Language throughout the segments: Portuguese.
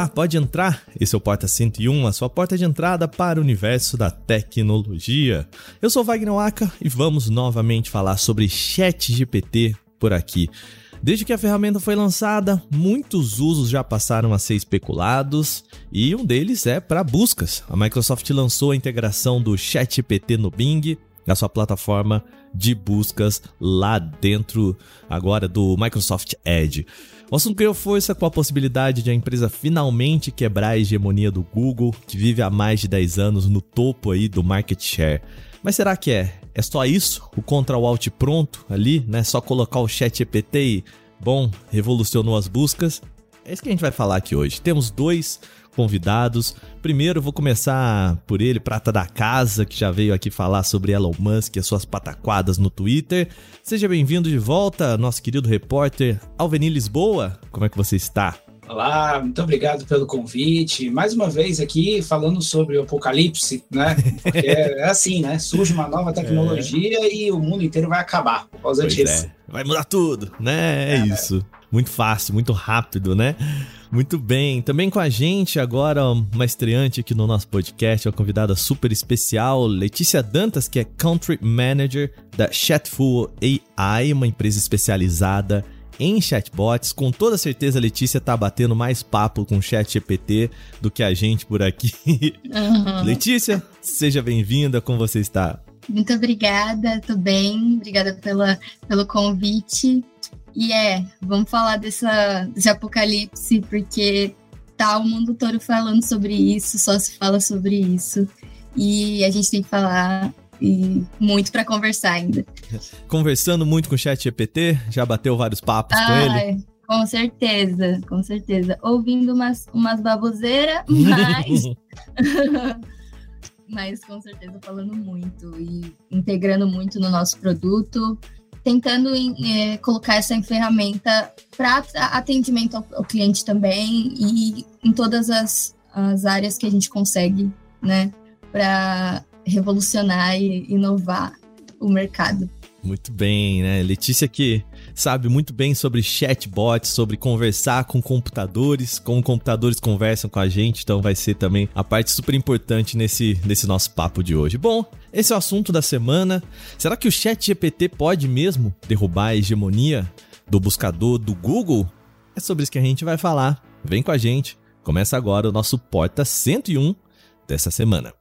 lá, pode entrar. Esse é o Porta 101, a sua porta de entrada para o universo da tecnologia. Eu sou Wagner Waka e vamos novamente falar sobre ChatGPT por aqui. Desde que a ferramenta foi lançada, muitos usos já passaram a ser especulados e um deles é para buscas. A Microsoft lançou a integração do ChatGPT no Bing, a sua plataforma de buscas lá dentro agora do Microsoft Edge. O assunto ganhou força com a possibilidade de a empresa finalmente quebrar a hegemonia do Google, que vive há mais de 10 anos no topo aí do market share. Mas será que é? É só isso? O Ctrl Alt pronto ali, né? Só colocar o chat EPT e, bom, revolucionou as buscas? É isso que a gente vai falar aqui hoje. Temos dois convidados. Primeiro, vou começar por ele, prata da casa, que já veio aqui falar sobre Elon Musk e as suas pataquadas no Twitter. Seja bem-vindo de volta, nosso querido repórter Alveni Lisboa. Como é que você está? Olá, muito obrigado pelo convite. Mais uma vez aqui falando sobre o apocalipse, né? Porque é assim, né? Surge uma nova tecnologia é. e o mundo inteiro vai acabar por causa pois disso. É. Vai mudar tudo, né? É, é isso. Muito fácil, muito rápido, né? Muito bem. Também com a gente agora uma estreante aqui no nosso podcast, uma convidada super especial, Letícia Dantas, que é Country Manager da Chatful AI, uma empresa especializada em chatbots. Com toda certeza, a Letícia tá batendo mais papo com o chat GPT do que a gente por aqui. Uhum. Letícia, seja bem-vinda, como você está? Muito obrigada, tô bem. Obrigada pela, pelo convite. E é, vamos falar dessa, desse apocalipse, porque tá o mundo todo falando sobre isso, só se fala sobre isso. E a gente tem que falar e muito para conversar ainda. Conversando muito com o Chat GPT, já bateu vários papos com ele? Com certeza, com certeza. Ouvindo umas, umas baboseiras, mas. mas com certeza falando muito e integrando muito no nosso produto, tentando é, colocar essa ferramenta para atendimento ao, ao, cliente também e em todas as, as áreas que a gente consegue, né, para revolucionar e inovar o mercado. Muito bem, né? Letícia que sabe muito bem sobre chatbots, sobre conversar com computadores, como computadores conversam com a gente, então vai ser também a parte super importante nesse, nesse nosso papo de hoje. Bom, esse é o assunto da semana. Será que o chat GPT pode mesmo derrubar a hegemonia do buscador do Google? É sobre isso que a gente vai falar. Vem com a gente. Começa agora o nosso Porta 101 dessa semana.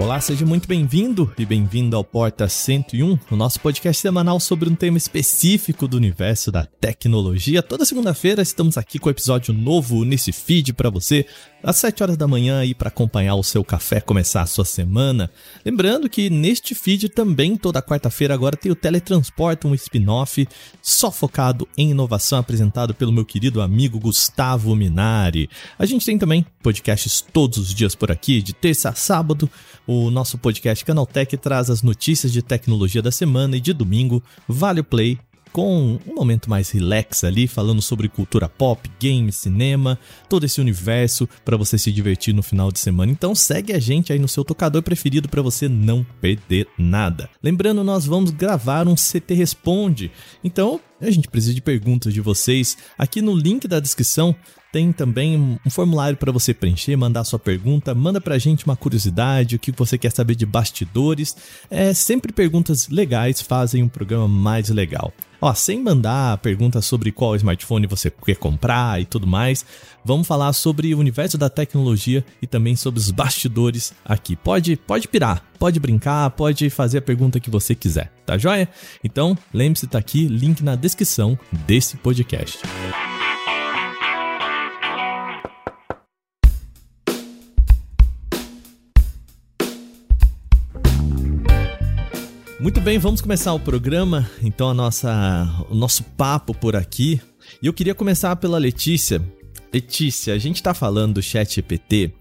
Olá, seja muito bem-vindo e bem-vindo ao Porta 101, o nosso podcast semanal sobre um tema específico do universo da tecnologia. Toda segunda-feira estamos aqui com um episódio novo nesse feed para você, às 7 horas da manhã aí para acompanhar o seu café começar a sua semana. Lembrando que neste feed também toda quarta-feira agora tem o Teletransporta, um spin-off só focado em inovação apresentado pelo meu querido amigo Gustavo Minari. A gente tem também podcasts todos os dias por aqui, de terça a sábado o nosso podcast Canaltech traz as notícias de tecnologia da semana e de domingo vale o play com um momento mais relax ali, falando sobre cultura pop, games, cinema, todo esse universo para você se divertir no final de semana. Então segue a gente aí no seu tocador preferido para você não perder nada. Lembrando, nós vamos gravar um CT Responde. Então, a gente precisa de perguntas de vocês. Aqui no link da descrição tem também um formulário para você preencher, mandar sua pergunta, manda pra gente uma curiosidade, o que você quer saber de bastidores. É sempre perguntas legais fazem um programa mais legal. Ó, sem mandar perguntas sobre qual smartphone você quer comprar e tudo mais, vamos falar sobre o universo da tecnologia e também sobre os bastidores aqui. Pode, pode pirar, pode brincar, pode fazer a pergunta que você quiser, tá joia? Então, lembre-se, tá aqui, link na descrição desse podcast. Muito bem, vamos começar o programa, então a nossa, o nosso papo por aqui. E eu queria começar pela Letícia. Letícia, a gente está falando do Chat GPT,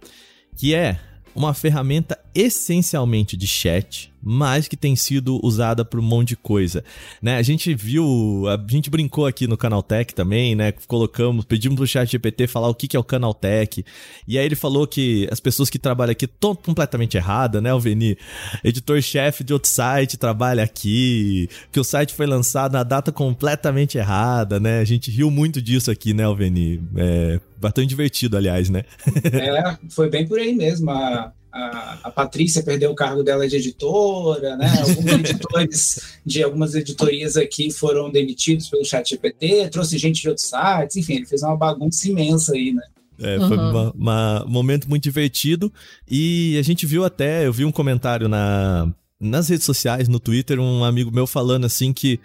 que é uma ferramenta essencialmente de chat, mas que tem sido usada por um monte de coisa, né? A gente viu, a gente brincou aqui no Canaltech também, né? Colocamos, pedimos pro chat GPT falar o que é o Canaltech, e aí ele falou que as pessoas que trabalham aqui estão completamente erradas, né, Alveni? Editor-chefe de outro site trabalha aqui, que o site foi lançado na data completamente errada, né? A gente riu muito disso aqui, né, Alveni? É bastante divertido, aliás, né? é, foi bem por aí mesmo. A a, a Patrícia perdeu o cargo dela de editora, né? Alguns editores de algumas editorias aqui foram demitidos pelo chat GPT, trouxe gente de outros sites, enfim, ele fez uma bagunça imensa aí, né? É, foi uhum. um momento muito divertido e a gente viu até, eu vi um comentário na, nas redes sociais, no Twitter, um amigo meu falando assim que,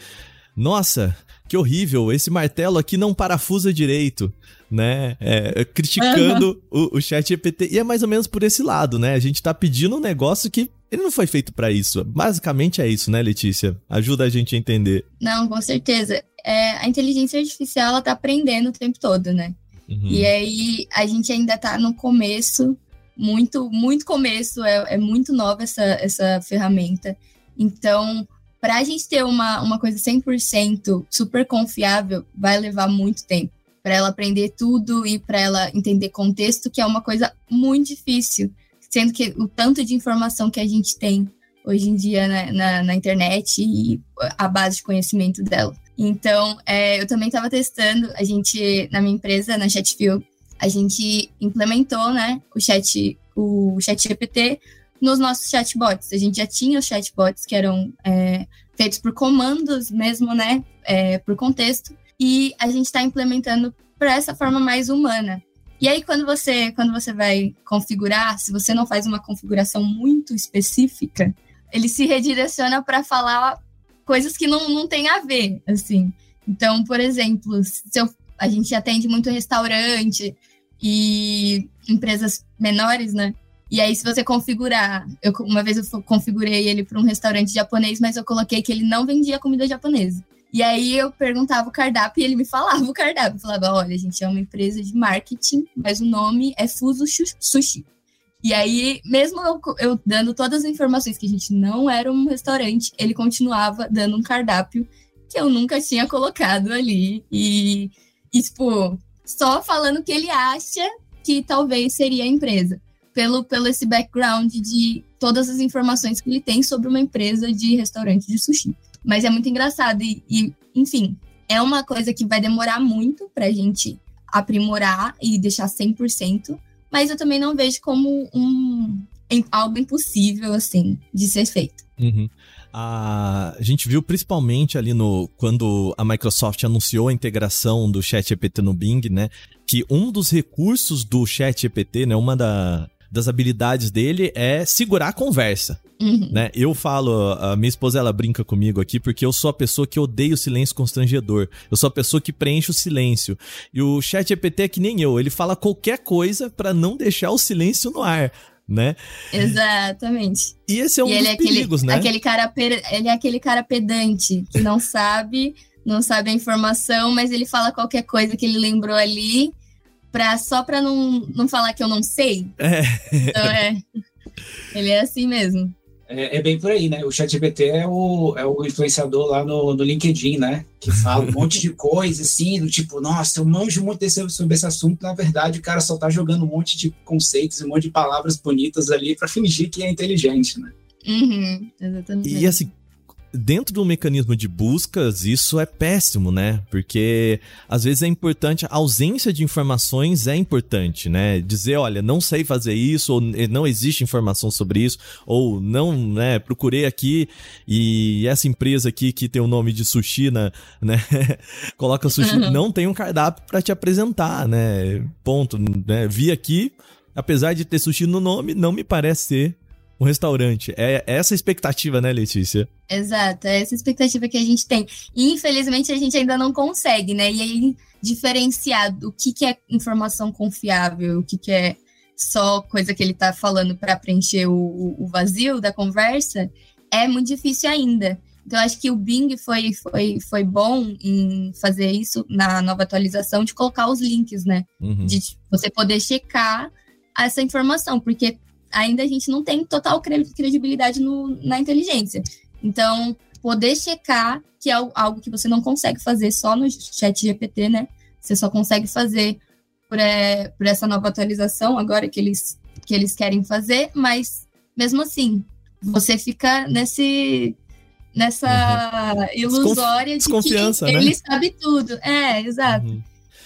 nossa, que horrível, esse martelo aqui não parafusa direito né? É, criticando uhum. o, o chat GPT. E é mais ou menos por esse lado, né? A gente tá pedindo um negócio que ele não foi feito para isso. Basicamente é isso, né, Letícia? Ajuda a gente a entender. Não, com certeza. É, a inteligência artificial ela tá aprendendo o tempo todo, né? Uhum. E aí a gente ainda tá no começo, muito, muito começo, é, é muito nova essa, essa ferramenta. Então, para a gente ter uma, uma coisa 100% super confiável, vai levar muito tempo para ela aprender tudo e para ela entender contexto, que é uma coisa muito difícil, sendo que o tanto de informação que a gente tem hoje em dia na, na, na internet e a base de conhecimento dela. Então, é, eu também estava testando, a gente, na minha empresa, na Chatview, a gente implementou, né, o chat, o chat GPT nos nossos chatbots. A gente já tinha os chatbots que eram é, feitos por comandos mesmo, né, é, por contexto, e a gente está implementando para essa forma mais humana. E aí, quando você, quando você vai configurar, se você não faz uma configuração muito específica, ele se redireciona para falar coisas que não, não tem a ver, assim. Então, por exemplo, se eu, a gente atende muito restaurante e empresas menores, né? E aí, se você configurar, eu, uma vez eu configurei ele para um restaurante japonês, mas eu coloquei que ele não vendia comida japonesa. E aí eu perguntava o cardápio e ele me falava o cardápio. Eu falava, olha, a gente é uma empresa de marketing, mas o nome é Fuso Sushi. E aí, mesmo eu, eu, dando todas as informações que a gente não era um restaurante, ele continuava dando um cardápio que eu nunca tinha colocado ali. E, e tipo, só falando que ele acha que talvez seria a empresa. Pelo, pelo esse background de todas as informações que ele tem sobre uma empresa de restaurante de sushi. Mas é muito engraçado. E, e, enfim, é uma coisa que vai demorar muito pra gente aprimorar e deixar 100%. Mas eu também não vejo como um, algo impossível, assim, de ser feito. Uhum. A gente viu principalmente ali no quando a Microsoft anunciou a integração do ChatGPT no Bing, né? Que um dos recursos do ChatGPT, né? Uma da, das habilidades dele é segurar a conversa. Uhum. Né? Eu falo, a minha esposa ela brinca comigo aqui porque eu sou a pessoa que odeia o silêncio constrangedor. Eu sou a pessoa que preenche o silêncio. E o chat GPT é que nem eu, ele fala qualquer coisa para não deixar o silêncio no ar. Né? Exatamente. E esse é um e dos é perigos, aquele, né? Aquele cara, ele é aquele cara pedante que não sabe, não sabe a informação, mas ele fala qualquer coisa que ele lembrou ali pra, só para não, não falar que eu não sei. É. Então é. Ele é assim mesmo. É, é, bem por aí, né? O ChatGPT é o, é o influenciador lá no, no LinkedIn, né? Que fala um monte de coisa, assim, do tipo, nossa, eu manjo muito desse, sobre esse assunto. Na verdade, o cara só tá jogando um monte de conceitos, um monte de palavras bonitas ali para fingir que é inteligente, né? Uhum, exatamente. E assim, dentro do mecanismo de buscas, isso é péssimo, né? Porque às vezes é importante, a ausência de informações é importante, né? Dizer, olha, não sei fazer isso, ou não existe informação sobre isso, ou não, né, procurei aqui e essa empresa aqui que tem o nome de sushi, né? Coloca sushi, uhum. não tem um cardápio para te apresentar, né? Ponto, né? Vi aqui, apesar de ter sushi no nome, não me parece ser um restaurante. É essa a expectativa, né, Letícia? Exato, é essa expectativa que a gente tem. E infelizmente a gente ainda não consegue, né? E aí diferenciar o que, que é informação confiável, o que, que é só coisa que ele tá falando para preencher o, o vazio da conversa, é muito difícil ainda. Então, acho que o Bing foi, foi, foi bom em fazer isso na nova atualização, de colocar os links, né? Uhum. De você poder checar essa informação, porque ainda a gente não tem total credibilidade no, na inteligência. Então, poder checar que é algo que você não consegue fazer só no chat GPT, né? Você só consegue fazer por, é, por essa nova atualização agora que eles, que eles querem fazer, mas mesmo assim, você fica nesse nessa uhum. ilusória de que né? ele sabe tudo. É, exato. Uhum.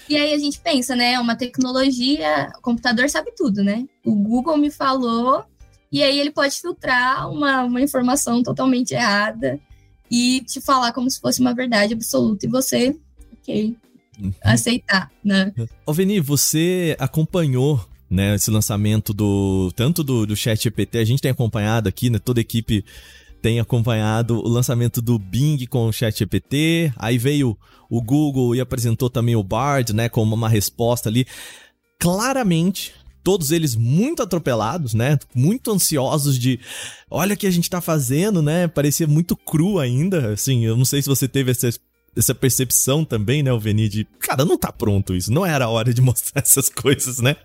E aí a gente pensa, né? É uma tecnologia, o computador sabe tudo, né? O Google me falou, e aí ele pode filtrar uma, uma informação totalmente errada e te falar como se fosse uma verdade absoluta, e você, ok, uhum. aceitar, né? Ô, Veni, você acompanhou né, esse lançamento do tanto do, do Chat GPT, a gente tem acompanhado aqui, né, toda a equipe tem acompanhado o lançamento do Bing com o ChatGPT, aí veio o Google e apresentou também o Bard, né, como uma resposta ali. Claramente, todos eles muito atropelados, né? Muito ansiosos de, olha o que a gente tá fazendo, né? Parecia muito cru ainda, assim, eu não sei se você teve essa essa percepção também, né, o Veni, de, cara, não tá pronto isso, não era a hora de mostrar essas coisas, né?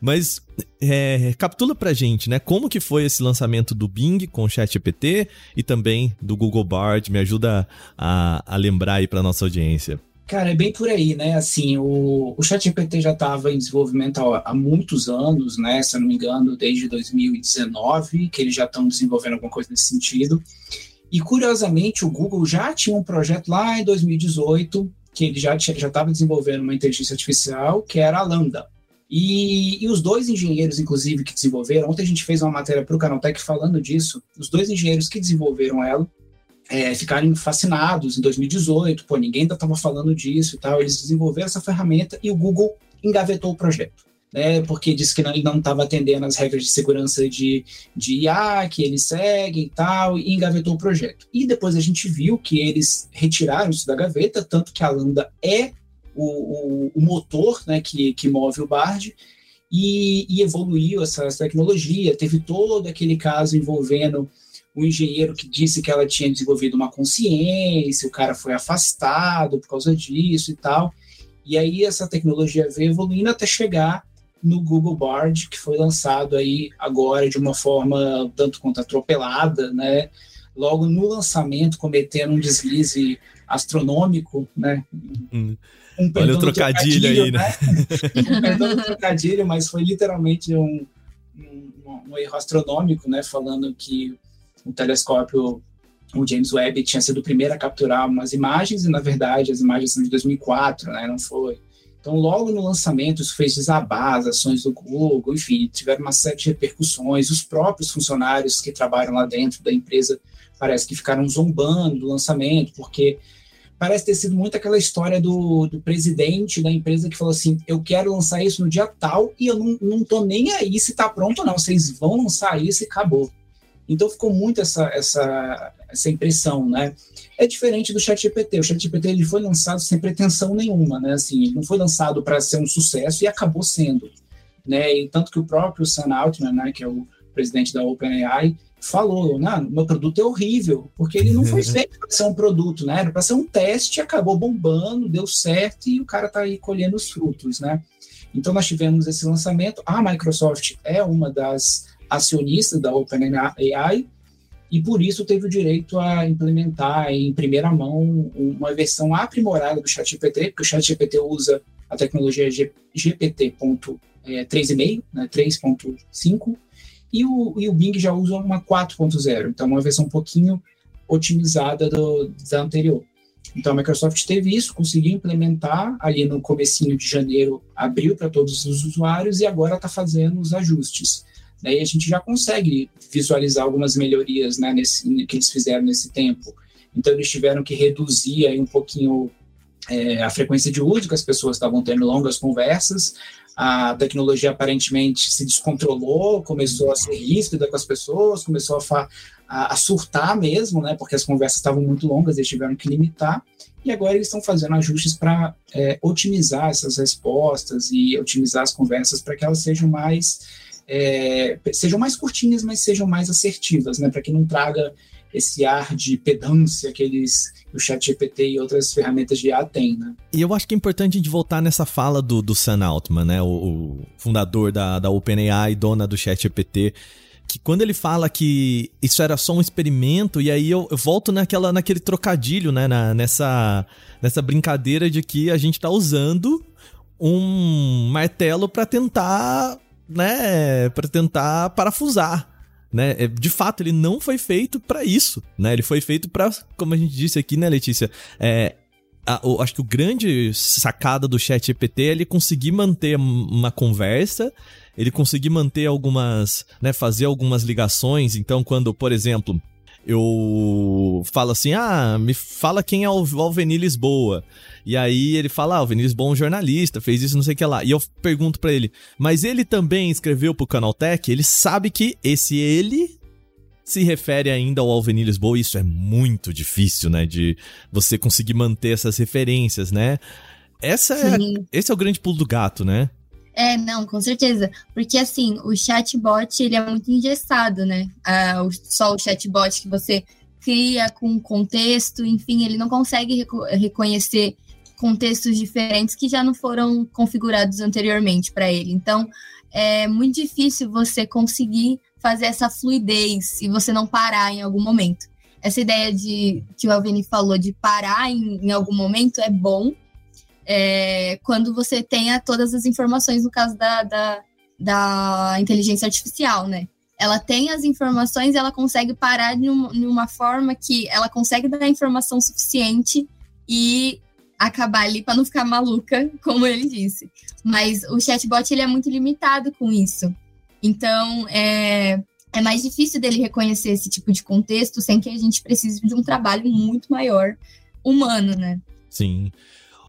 Mas é, capitula pra gente, né, como que foi esse lançamento do Bing com o ChatGPT e também do Google Bard, me ajuda a, a lembrar aí pra nossa audiência. Cara, é bem por aí, né? Assim, o, o ChatGPT já estava em desenvolvimento há, há, muitos anos, né? Se eu não me engano, desde 2019, que eles já estão desenvolvendo alguma coisa nesse sentido. E curiosamente, o Google já tinha um projeto lá em 2018, que ele já estava desenvolvendo uma inteligência artificial, que era a Lambda. E, e, os dois engenheiros, inclusive, que desenvolveram, ontem a gente fez uma matéria para o Canaltech falando disso, os dois engenheiros que desenvolveram ela é, ficaram fascinados em 2018, pô, ninguém ainda estava falando disso e tal, eles desenvolveram essa ferramenta e o Google engavetou o projeto né, porque disse que não, ele não estava atendendo as regras de segurança de, de IA, que eles seguem e tal, e engavetou o projeto. E depois a gente viu que eles retiraram isso da gaveta, tanto que a Lambda é o, o, o motor né, que, que move o Bard, e, e evoluiu essa, essa tecnologia. Teve todo aquele caso envolvendo o engenheiro que disse que ela tinha desenvolvido uma consciência, o cara foi afastado por causa disso e tal. E aí essa tecnologia veio evoluindo até chegar no Google Bard, que foi lançado aí agora de uma forma tanto quanto atropelada, né? Logo no lançamento, cometendo um deslize astronômico, né? Hum. Um Olha o trocadilho, trocadilho aí, né? né? um perdão do trocadilho, mas foi literalmente um, um, um, erro astronômico, né? Falando que o telescópio, o James Webb, tinha sido o primeiro a capturar umas imagens, e na verdade as imagens são de 2004, né? Não foi então, logo no lançamento, isso fez desabar as ações do Google, enfim, tiveram uma série de repercussões. Os próprios funcionários que trabalham lá dentro da empresa parece que ficaram zombando do lançamento, porque parece ter sido muito aquela história do, do presidente da empresa que falou assim: eu quero lançar isso no dia tal e eu não, não nem aí se tá pronto ou não, vocês vão lançar isso e acabou. Então ficou muito essa, essa, essa impressão, né? É diferente do ChatGPT. O ChatGPT ele foi lançado sem pretensão nenhuma, né? Assim, ele não foi lançado para ser um sucesso e acabou sendo, né? E tanto que o próprio Sam Altman, né, que é o presidente da OpenAI, falou, não, meu produto é horrível, porque ele não foi feito para ser um produto, né? Era para ser um teste, acabou bombando, deu certo e o cara está aí colhendo os frutos, né? Então nós tivemos esse lançamento. A Microsoft é uma das acionistas da OpenAI e por isso teve o direito a implementar em primeira mão uma versão aprimorada do ChatGPT, porque o ChatGPT usa a tecnologia GPT.3,5, é, né, 3.5, e o, e o Bing já usa uma 4.0, então uma versão um pouquinho otimizada do, da anterior. Então a Microsoft teve isso, conseguiu implementar ali no comecinho de janeiro, abriu para todos os usuários e agora está fazendo os ajustes. E a gente já consegue visualizar algumas melhorias né, nesse, que eles fizeram nesse tempo. Então, eles tiveram que reduzir aí um pouquinho é, a frequência de uso, que as pessoas estavam tendo longas conversas, a tecnologia aparentemente se descontrolou, começou a ser ríspida com as pessoas, começou a, a, a surtar mesmo, né, porque as conversas estavam muito longas, eles tiveram que limitar, e agora eles estão fazendo ajustes para é, otimizar essas respostas e otimizar as conversas para que elas sejam mais é, sejam mais curtinhas, mas sejam mais assertivas, né, para que não traga esse ar de pedância que eles o ChatGPT e outras ferramentas de IA têm, né? E eu acho que é importante a gente voltar nessa fala do, do Sam Altman, né? O, o fundador da, da OpenAI, dona do ChatGPT, que quando ele fala que isso era só um experimento, e aí eu, eu volto naquela, naquele trocadilho, né? Na, nessa, nessa brincadeira de que a gente tá usando um martelo para tentar, né? Para tentar parafusar né? É, de fato, ele não foi feito para isso, né? Ele foi feito para, como a gente disse aqui, né, Letícia? É, a, o, acho que o grande sacada do chat EPT é ele conseguir manter uma conversa, ele conseguir manter algumas, né, fazer algumas ligações. Então, quando, por exemplo, eu falo assim, ah, me fala quem é o Alveni Lisboa. E aí ele fala, ah, o Vinícius Bom jornalista, fez isso, não sei o que lá. E eu pergunto para ele, mas ele também escreveu pro Canaltech? Ele sabe que esse ele se refere ainda ao Alveni Lisboa, e isso é muito difícil, né, de você conseguir manter essas referências, né? Essa é, esse é o grande pulo do gato, né? É, não, com certeza. Porque, assim, o chatbot, ele é muito engessado, né? Ah, só o chatbot que você cria com contexto, enfim, ele não consegue reconhecer contextos diferentes que já não foram configurados anteriormente para ele. Então, é muito difícil você conseguir fazer essa fluidez e você não parar em algum momento. Essa ideia de que o Alvini falou de parar em, em algum momento é bom é, quando você tenha todas as informações, no caso da, da, da inteligência artificial, né? Ela tem as informações, ela consegue parar de uma, de uma forma que ela consegue dar informação suficiente e acabar ali para não ficar maluca, como ele disse. Mas o chatbot ele é muito limitado com isso. Então, é, é mais difícil dele reconhecer esse tipo de contexto sem que a gente precise de um trabalho muito maior humano, né? Sim.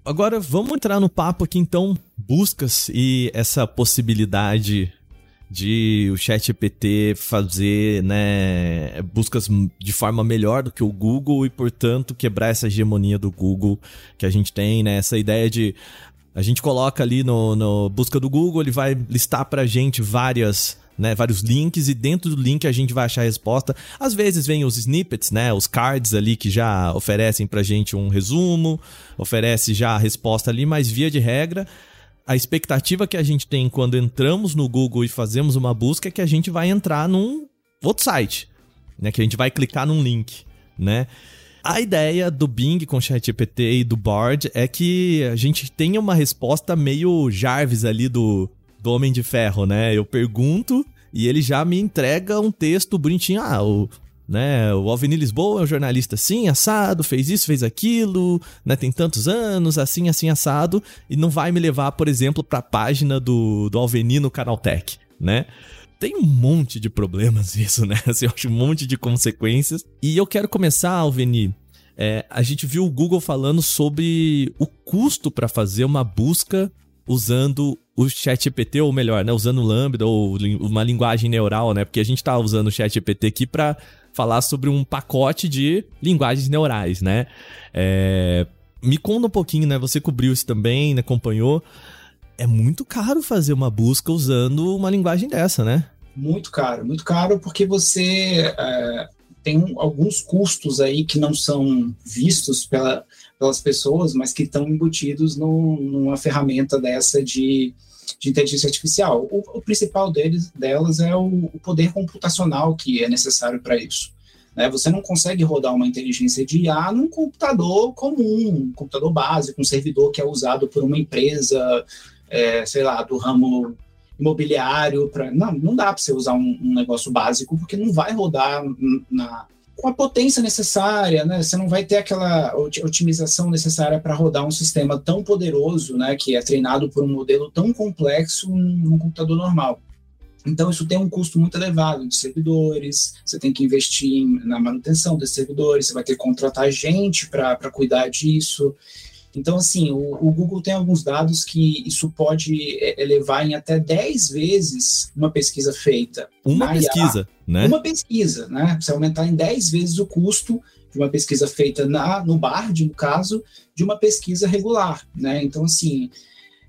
Agora vamos entrar no papo aqui então, buscas e essa possibilidade de o ChatGPT fazer né, buscas de forma melhor do que o Google e, portanto, quebrar essa hegemonia do Google que a gente tem, né? Essa ideia de a gente coloca ali no, no busca do Google, ele vai listar pra gente várias né, vários links e dentro do link a gente vai achar a resposta. Às vezes vem os snippets, né, os cards ali que já oferecem pra gente um resumo, oferece já a resposta ali, mas via de regra a expectativa que a gente tem quando entramos no Google e fazemos uma busca é que a gente vai entrar num outro site, né? Que a gente vai clicar num link, né? A ideia do Bing com ChatGPT e do Bard é que a gente tenha uma resposta meio Jarvis ali do, do Homem de Ferro, né? Eu pergunto e ele já me entrega um texto bonitinho. Ah, o, né? O Alvini Lisboa é um jornalista assim, assado, fez isso, fez aquilo, né? Tem tantos anos, assim, assim, assado, e não vai me levar, por exemplo, para a página do, do Alveni no Canaltech, né? Tem um monte de problemas isso, né? Assim, eu acho um monte de consequências. E eu quero começar, Alveni, é, a gente viu o Google falando sobre o custo para fazer uma busca usando o ChatGPT, ou melhor, né, usando o Lambda ou uma linguagem neural, né? Porque a gente está usando o ChatGPT aqui para falar sobre um pacote de linguagens neurais, né? É, me conta um pouquinho, né? Você cobriu isso também, né? acompanhou. É muito caro fazer uma busca usando uma linguagem dessa, né? Muito caro, muito caro porque você é, tem alguns custos aí que não são vistos pela, pelas pessoas, mas que estão embutidos no, numa ferramenta dessa de, de inteligência artificial. O, o principal deles, delas é o, o, poder computacional que é necessário para isso. Né? Você não consegue rodar uma inteligência de IA num computador comum, um computador básico, um servidor que é usado por uma empresa, é, sei lá, do ramo imobiliário. Pra... Não, não dá para você usar um, um, negócio básico, porque não vai rodar na, com a potência necessária, né? Você não vai ter aquela otimização necessária para rodar um sistema tão poderoso, né? Que é treinado por um modelo tão complexo num computador normal. Então, isso tem um custo muito elevado de servidores, você tem que investir na manutenção desses servidores, você vai ter que contratar gente para cuidar disso. Então, assim, o, o, Google tem alguns dados que isso pode é, elevar em até 10 vezes uma pesquisa feita. Uma pesquisa, IA, né? Uma pesquisa, né? Você aumentar em 10 vezes o custo de uma pesquisa feita na, no BARD, no caso, de uma pesquisa regular, né? Então, assim,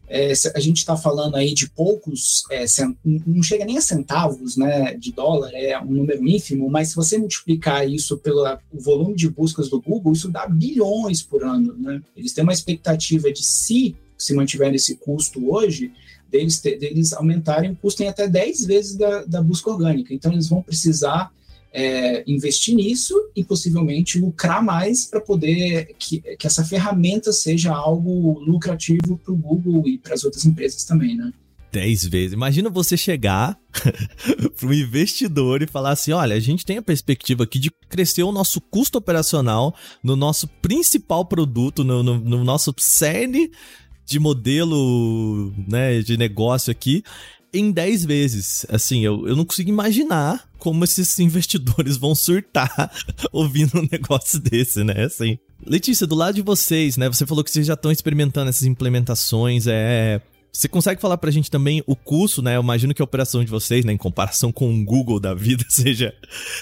é, a gente está falando aí de poucos, é, não chega nem a centavos né, de dólar, é um número ínfimo, mas se você multiplicar isso pelo volume de buscas do Google, isso dá bilhões por ano. Né? Eles têm uma expectativa de se se mantiver esse custo hoje, deles, deles aumentarem o custo em até 10 vezes da, da busca orgânica. Então, eles vão precisar é, investir nisso e possivelmente lucrar mais para poder que, que essa ferramenta seja algo lucrativo para o Google e para as outras empresas também, né? Dez vezes. Imagina você chegar para um investidor e falar assim: olha, a gente tem a perspectiva aqui de crescer o nosso custo operacional no nosso principal produto, no, no, no nosso cerne de modelo né, de negócio aqui em 10 vezes. Assim, eu, eu não consigo imaginar como esses investidores vão surtar ouvindo um negócio desse, né? Assim. Letícia, do lado de vocês, né? Você falou que vocês já estão experimentando essas implementações. É. Você consegue falar pra gente também o custo, né? Eu imagino que a operação de vocês, né, em comparação com o Google da vida, seja,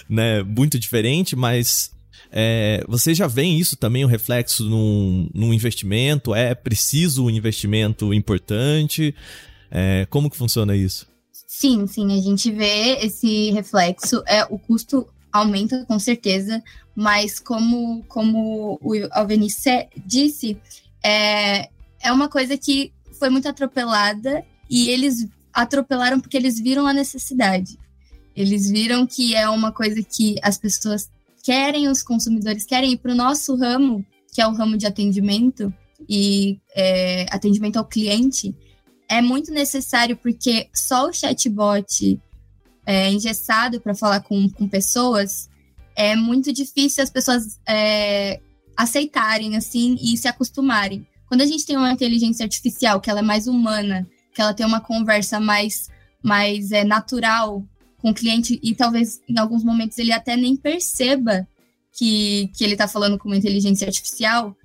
né, muito diferente, mas é, você já vê isso também, o reflexo num, num investimento? É preciso um investimento importante? É, como que funciona isso? Sim, sim, a gente vê esse reflexo. É, o custo aumenta com certeza, mas como, como o Alvenice disse, é, é uma coisa que foi muito atropelada e eles atropelaram porque eles viram a necessidade. Eles viram que é uma coisa que as pessoas querem, os consumidores querem ir para o nosso ramo, que é o ramo de atendimento e é, atendimento ao cliente é muito necessário porque só o chatbot é, engessado para falar com, com pessoas é muito difícil as pessoas é, aceitarem assim e se acostumarem. Quando a gente tem uma inteligência artificial que ela é mais humana, que ela tem uma conversa mais, mais é, natural com o cliente e talvez em alguns momentos ele até nem perceba que, que ele está falando com uma inteligência artificial,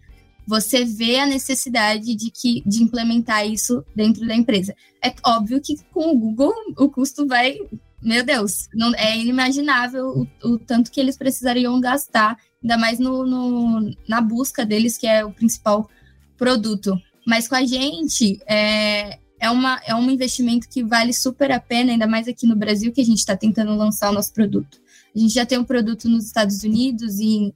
você vê a necessidade de, que, de implementar isso dentro da empresa. É óbvio que com o Google o custo vai. Meu Deus, não, é inimaginável o, o tanto que eles precisariam gastar, ainda mais no, no, na busca deles, que é o principal produto. Mas com a gente, é, é, uma, é um investimento que vale super a pena, ainda mais aqui no Brasil, que a gente está tentando lançar o nosso produto. A gente já tem um produto nos Estados Unidos e em,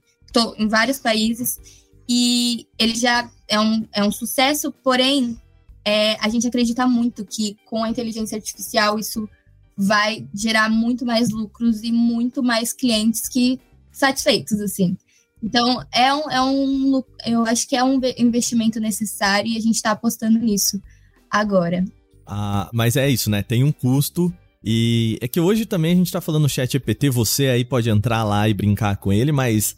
em vários países, e ele já é um, é um sucesso, porém, é, a gente acredita muito que com a inteligência artificial isso vai gerar muito mais lucros e muito mais clientes que satisfeitos, assim. Então, é um, é um eu acho que é um investimento necessário e a gente está apostando nisso agora. Ah, mas é isso, né? Tem um custo e é que hoje também a gente tá falando no chat EPT, você aí pode entrar lá e brincar com ele, mas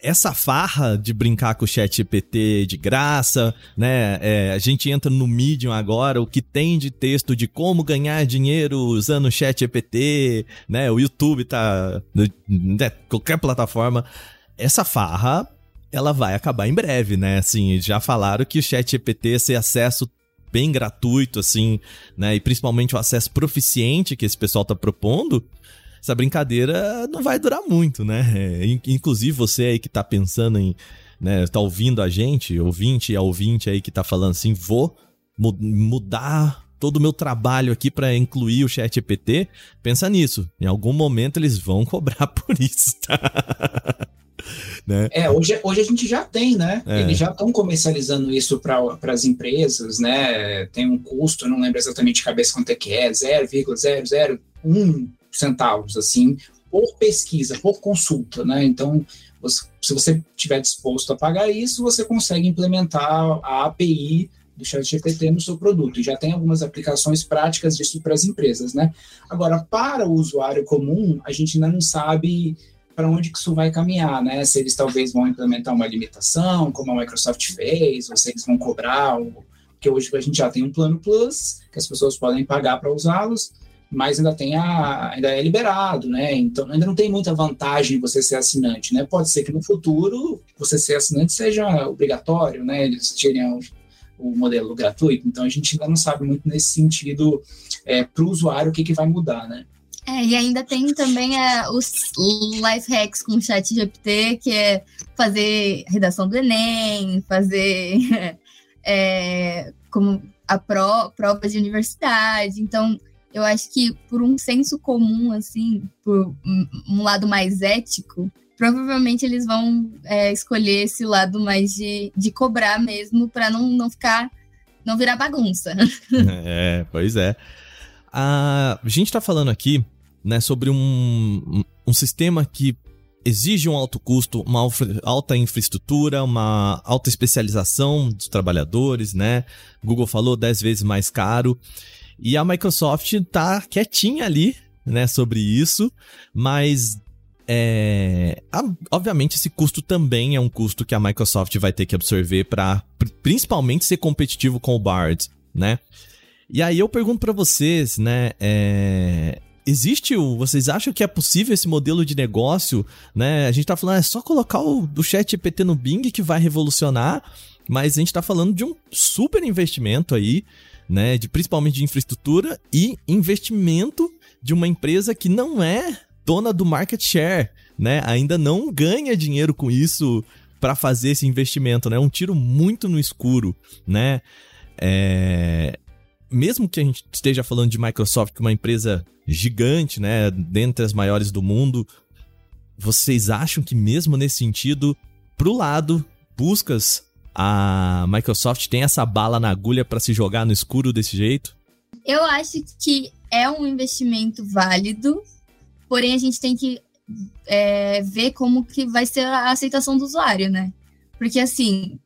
essa farra de brincar com o chat GPT de graça, né? É, a gente entra no Medium agora, o que tem de texto de como ganhar dinheiro usando o chat GPT, né? O YouTube tá. Né? Qualquer plataforma. Essa farra, ela vai acabar em breve, né? Assim, já falaram que o chat GPT esse acesso bem gratuito, assim, né? E principalmente o acesso proficiente que esse pessoal tá propondo, essa brincadeira não vai durar muito, né? É, inclusive você aí que tá pensando em, né, tá ouvindo a gente, ouvinte e ouvinte aí que tá falando assim, vou mudar todo o meu trabalho aqui para incluir o chat EPT, pensa nisso. Em algum momento eles vão cobrar por isso, tá? né? É, hoje, hoje a gente já tem, né? É. Eles já estão comercializando isso para as empresas, né? Tem um custo, eu não lembro exatamente de cabeça quanto é que é, 0,001 centavos, assim, por pesquisa, por consulta, né? Então, você, se você estiver disposto a pagar isso, você consegue implementar a API do ChatGPT no seu produto. E já tem algumas aplicações práticas disso para as empresas, né? Agora, para o usuário comum, a gente ainda não sabe para onde que isso vai caminhar, né? Se eles talvez vão implementar uma limitação, como a Microsoft fez, ou se eles vão cobrar, porque hoje a gente já tem um plano Plus, que as pessoas podem pagar para usá-los, mas ainda tem a, ainda é liberado, né? Então ainda não tem muita vantagem você ser assinante, né? Pode ser que no futuro você ser assinante seja obrigatório, né? Eles tirem o, modelo gratuito. Então a gente ainda não sabe muito nesse sentido é, para o usuário o que, que vai mudar, né? É, e ainda tem também é, os life hacks com o chat GPT, que é fazer redação do Enem, fazer é, como a pro, prova de universidade. Então, eu acho que por um senso comum, assim, por um lado mais ético, provavelmente eles vão é, escolher esse lado mais de, de cobrar mesmo, para não, não ficar, não virar bagunça. É, pois é. A gente está falando aqui né, sobre um, um sistema que exige um alto custo, uma alta infraestrutura, uma alta especialização dos trabalhadores, né? Google falou 10 vezes mais caro. E a Microsoft tá quietinha ali, né, sobre isso, mas é, obviamente esse custo também é um custo que a Microsoft vai ter que absorver para principalmente ser competitivo com o Bard, né? E aí eu pergunto para vocês, né, é, existe o. Vocês acham que é possível esse modelo de negócio, né? A gente tá falando, é só colocar o chat GPT no Bing que vai revolucionar, mas a gente tá falando de um super investimento aí, né? De principalmente de infraestrutura e investimento de uma empresa que não é dona do market share, né? Ainda não ganha dinheiro com isso para fazer esse investimento, né? É um tiro muito no escuro, né? É... Mesmo que a gente esteja falando de Microsoft, é uma empresa gigante, né? Dentre as maiores do mundo. Vocês acham que, mesmo nesse sentido, pro lado, buscas, a Microsoft tem essa bala na agulha para se jogar no escuro desse jeito? Eu acho que é um investimento válido, porém a gente tem que é, ver como que vai ser a aceitação do usuário, né? Porque assim,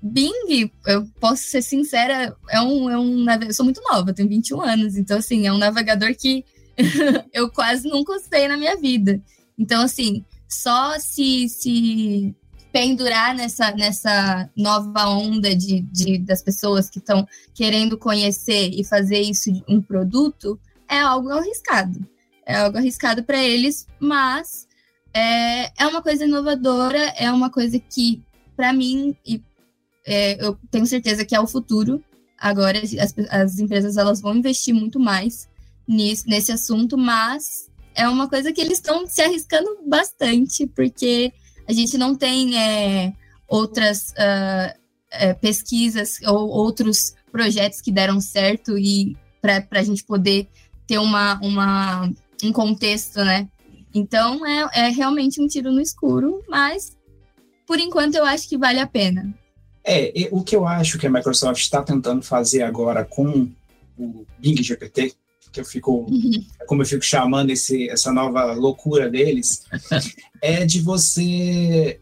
Bing, eu posso ser sincera, é um, é um eu sou muito nova, tenho 21 anos, então assim, é um navegador que eu quase nunca usei na minha vida. Então, assim, só se, se pendurar nessa, nessa nova onda de, de das pessoas que estão querendo conhecer e fazer isso um produto é algo arriscado. É algo arriscado para eles, mas é, é uma coisa inovadora, é uma coisa que, para mim, e, é, eu tenho certeza que é o futuro. Agora, as, as empresas elas vão investir muito mais nisso, nesse assunto, mas é uma coisa que eles estão se arriscando bastante, porque a gente não tem é, outras uh, é, pesquisas ou outros projetos que deram certo e para a gente poder ter uma, uma, um contexto, né? Então é, é realmente um tiro no escuro, mas por enquanto eu acho que vale a pena. É, o que eu acho que a Microsoft está tentando fazer agora com o Bing GPT, que eu fico, uhum. como eu fico chamando esse, essa nova loucura deles, é de você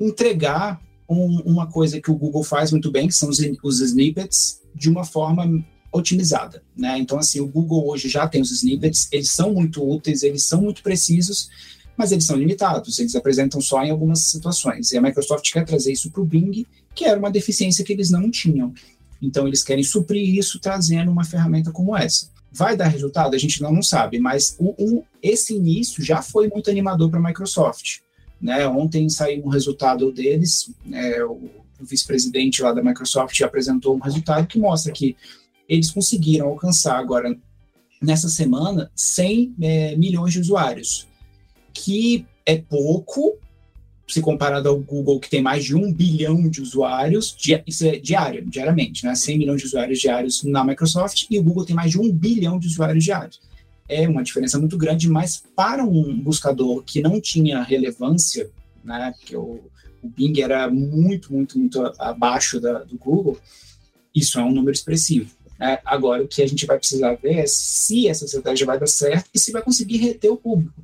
entregar um, uma coisa que o Google faz muito bem, que são os, os snippets, de uma forma otimizada, né? Então, assim, o Google hoje já tem os snippets, eles são muito úteis, eles são muito precisos, mas eles são limitados, eles apresentam só em algumas situações. E a Microsoft quer trazer isso para o Bing, que era uma deficiência que eles não tinham. Então, eles querem suprir isso trazendo uma ferramenta como essa. Vai dar resultado? A gente não, não sabe, mas o, o, esse início já foi muito animador para a Microsoft. Né? Ontem saiu um resultado deles, é, o, o vice-presidente lá da Microsoft apresentou um resultado que mostra que eles conseguiram alcançar agora, nessa semana, 100 é, milhões de usuários, que é pouco, se comparado ao Google, que tem mais de um bilhão de usuários, isso é diário, diariamente, né? 100 milhões de usuários diários na Microsoft, e o Google tem mais de um bilhão de usuários diários. É uma diferença muito grande, mas para um buscador que não tinha relevância, né? Porque o, o Bing era muito, muito, muito abaixo da, do Google, isso é um número expressivo. Né? Agora, o que a gente vai precisar ver é se essa estratégia vai dar certo e se vai conseguir reter o público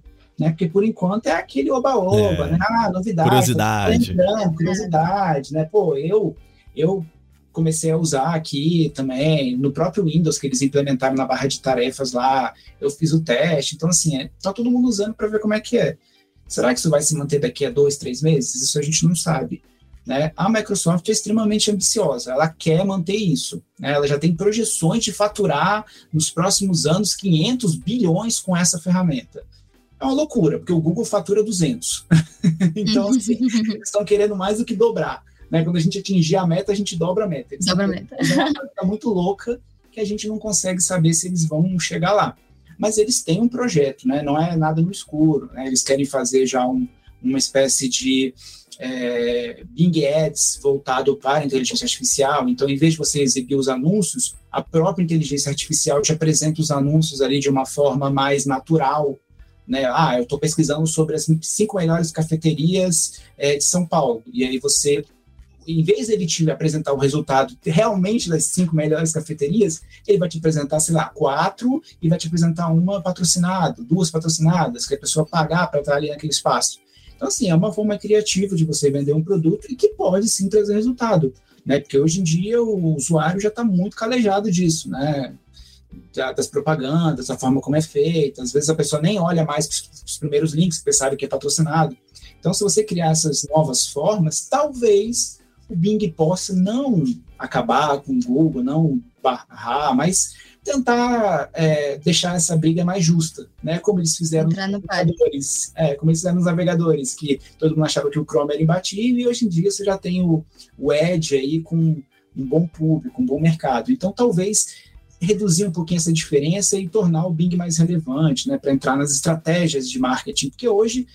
né? Porque por enquanto é aquele oba-oba, é. né? Ah, novidade. Curiosidade. curiosidade, né? Pô, eu, eu comecei a usar aqui também, no próprio Windows que eles implementaram na barra de tarefas lá, eu fiz o teste, então assim, é, tá todo mundo usando para ver como é que é. Será que isso vai se manter daqui a dois, três meses? Isso a gente não sabe. Né? A Microsoft é extremamente ambiciosa, ela quer manter isso. Né? Ela já tem projeções de faturar nos próximos anos 500 bilhões com essa ferramenta é uma loucura, porque o Google fatura 200. então, assim, eles estão querendo mais do que dobrar. Né? Quando a gente atingir a meta, a gente dobra a meta. Eles dobra a meta. É meta muito louca que a gente não consegue saber se eles vão chegar lá. Mas eles têm um projeto, né? não é nada no escuro. Né? Eles querem fazer já um, uma espécie de é, Bing Ads voltado para a inteligência artificial. Então, em vez de você exibir os anúncios, a própria inteligência artificial te apresenta os anúncios ali de uma forma mais natural. Né? Ah, eu estou pesquisando sobre as cinco melhores cafeterias é, de São Paulo. E aí você em vez de ele te apresentar o resultado realmente das cinco melhores cafeterias, ele vai te apresentar, sei lá, quatro e vai te apresentar uma patrocinada, duas patrocinadas, que a pessoa pagar para estar ali naquele espaço. Então, assim, é uma forma criativa de você vender um produto e que pode sim trazer resultado, né? Porque hoje em dia o usuário já está muito calejado disso, né? Das propagandas, da forma como é feita. Às vezes a pessoa nem olha mais os primeiros links, porque sabe que é patrocinado. Então, se você criar essas novas formas, talvez o Bing possa não acabar com o Google, não barrar, mas tentar é, deixar essa briga mais justa, né? Como eles fizeram nos navegadores, é, como eles fizeram nos navegadores, que todo mundo achava que o Chrome era imbatível e hoje em dia você já tem o, o Edge aí com um bom público, um bom mercado. Então, talvez reduzir um pouquinho essa diferença e tornar o Bing mais relevante, né? Para entrar nas estratégias de marketing, porque hoje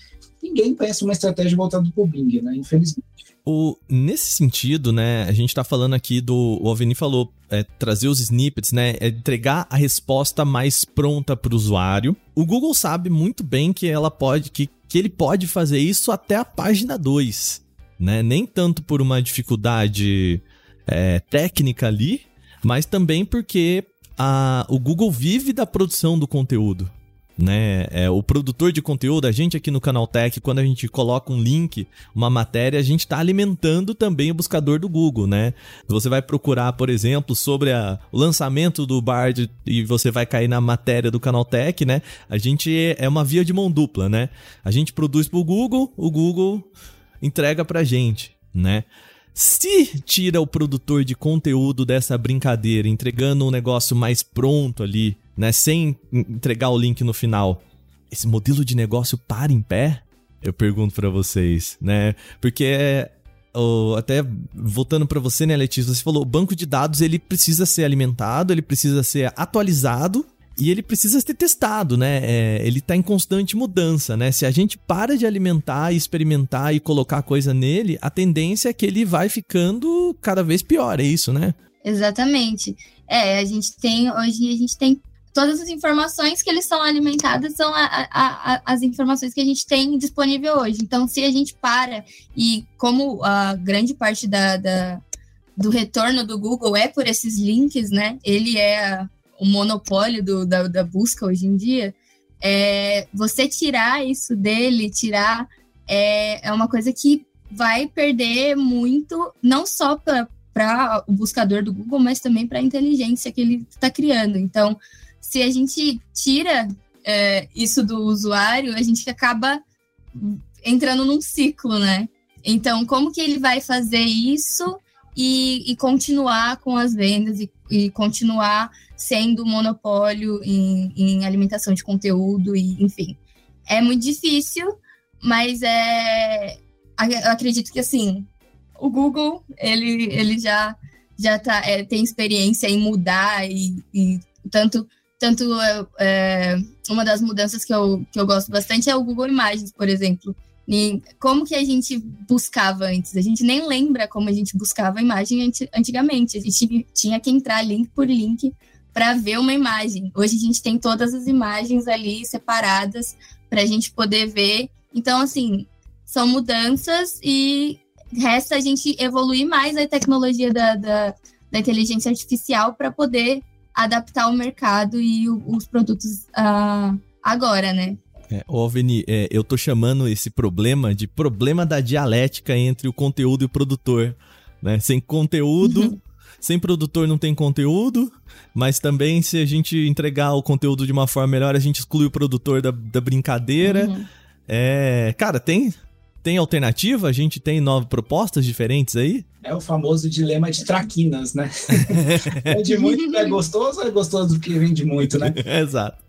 ninguém pensa uma estratégia voltada para o Bing, né? Infelizmente. O, nesse sentido, né, a gente está falando aqui do. O Alveni falou é, trazer os snippets, né? É entregar a resposta mais pronta para o usuário. O Google sabe muito bem que ela pode. Que, que ele pode fazer isso até a página 2. Né? Nem tanto por uma dificuldade é, técnica ali, mas também porque a, o Google vive da produção do conteúdo né? É, o produtor de conteúdo, a gente aqui no Canal Tech, quando a gente coloca um link, uma matéria, a gente está alimentando também o buscador do Google, né? Você vai procurar, por exemplo, sobre a, o lançamento do Bard e você vai cair na matéria do Canal Tech, né? A gente é, é uma via de mão dupla, né? A gente produz para o Google, o Google entrega para gente, né? Se tira o produtor de conteúdo dessa brincadeira, entregando um negócio mais pronto ali, né, sem entregar o link no final, esse modelo de negócio para em pé? Eu pergunto para vocês, né? Porque oh, até voltando para você, né, Letícia, você falou, o banco de dados ele precisa ser alimentado, ele precisa ser atualizado e ele precisa ser testado, né? É, ele está em constante mudança, né? Se a gente para de alimentar, experimentar e colocar coisa nele, a tendência é que ele vai ficando cada vez pior, é isso, né? Exatamente. É, a gente tem, hoje a gente tem todas as informações que eles são alimentadas são a, a, a, as informações que a gente tem disponível hoje. Então, se a gente para e como a grande parte da, da do retorno do Google é por esses links, né? Ele é o monopólio do, da, da, busca hoje em dia, é, você tirar isso dele, tirar, é, é uma coisa que vai perder muito, não só para o buscador do Google, mas também para a inteligência que ele está criando. Então, se a gente tira é, isso do usuário, a gente acaba entrando num ciclo, né? Então, como que ele vai fazer isso e, e continuar com as vendas e, e continuar sendo monopólio em, em, alimentação de conteúdo e enfim. É muito difícil, mas é eu acredito que assim, o Google, ele, ele já já tá, é, tem experiência em mudar e, e tanto tanto é, uma das mudanças que eu, que eu gosto bastante é o Google Imagens, por exemplo. Como que a gente buscava antes? A gente nem lembra como a gente buscava a imagem antigamente. A gente tinha que entrar link por link para ver uma imagem. Hoje a gente tem todas as imagens ali separadas para a gente poder ver. Então, assim, são mudanças e resta a gente evoluir mais a tecnologia da, da, da inteligência artificial para poder adaptar o mercado e o, os produtos uh, agora, né? É, Alveni, é, eu tô chamando esse problema de problema da dialética entre o conteúdo e o produtor. Né? Sem conteúdo, uhum. Sem produtor não tem conteúdo, mas também se a gente entregar o conteúdo de uma forma melhor, a gente exclui o produtor da, da brincadeira. Uhum. É, cara, tem tem alternativa? A gente tem novas propostas diferentes aí? É o famoso dilema de traquinas, né? vende muito, é gostoso ou é gostoso do que vende muito, né? Exato.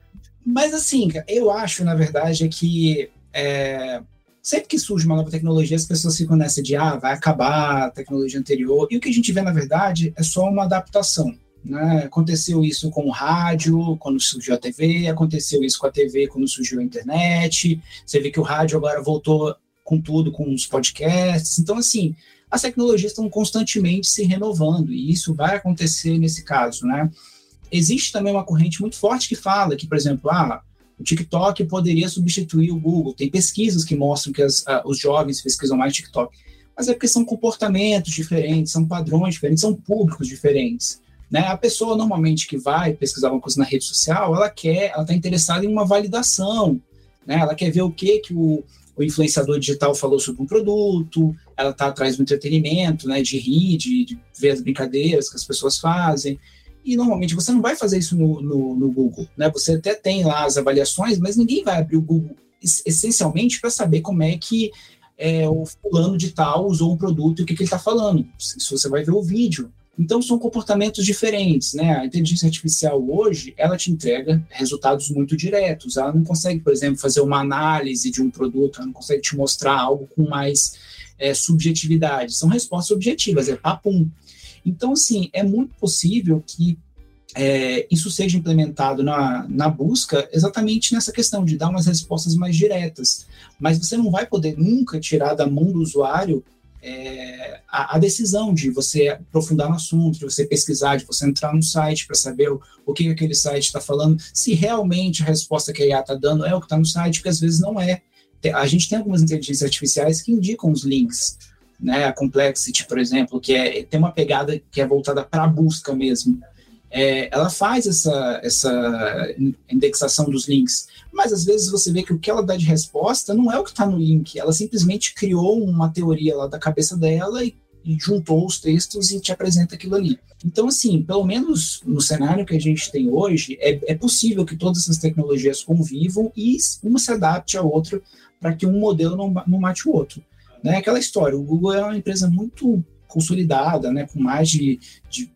Mas assim, eu acho, na verdade, é que é, sempre que surge uma nova tecnologia, as pessoas ficam nessa de, ah, vai acabar a tecnologia anterior. E o que a gente vê, na verdade, é só uma adaptação. Né? Aconteceu isso com o rádio, quando surgiu a TV, aconteceu isso com a TV quando surgiu a internet. Você vê que o rádio agora voltou com tudo, com os podcasts. Então, assim, as tecnologias estão constantemente se renovando, e isso vai acontecer nesse caso, né? Existe também uma corrente muito forte que fala que, por exemplo, ah, o TikTok poderia substituir o Google. Tem pesquisas que mostram que as, uh, os jovens pesquisam mais TikTok. Mas é porque são comportamentos diferentes, são padrões diferentes, são públicos diferentes. Né? A pessoa normalmente que vai pesquisar uma coisa na rede social, ela quer, ela está interessada em uma validação, né? Ela quer ver o que que o, o influenciador digital falou sobre um produto, ela está atrás do entretenimento, né? De rir, de, de, ver as brincadeiras que as pessoas fazem. E normalmente você não vai fazer isso no, no, no Google, né? Você até tem lá as avaliações, mas ninguém vai abrir o Google essencialmente para saber como é que é, o fulano de tal usou um produto e o que, que ele está falando. Se você vai ver o vídeo. Então são comportamentos diferentes, né? A inteligência artificial hoje, ela te entrega resultados muito diretos. Ela não consegue, por exemplo, fazer uma análise de um produto, ela não consegue te mostrar algo com mais é, subjetividade. São respostas objetivas, é papum. Então, assim, é muito possível que é, isso seja implementado na, na busca exatamente nessa questão de dar umas respostas mais diretas. Mas você não vai poder nunca tirar da mão do usuário é, a, a, decisão de você aprofundar no assunto, de você pesquisar, de você entrar no site para saber o, o que aquele site está falando, se realmente a resposta que a IA está dando é o que está no site, que às vezes não é. A gente tem algumas inteligências artificiais que indicam os links né? A Complexity, por exemplo, que é, tem uma pegada que é voltada para a busca mesmo. É, ela faz essa, essa indexação dos links, mas às vezes você vê que o que ela dá de resposta não é o que está no link, ela simplesmente criou uma teoria lá da cabeça dela e, e, juntou os textos e te apresenta aquilo ali. Então, assim, pelo menos no cenário que a gente tem hoje, é, é possível que todas essas tecnologias convivam e uma se adapte à outra para que um modelo não, não mate o outro. Né? Aquela história, o Google é uma empresa muito consolidada, né? com mais de, de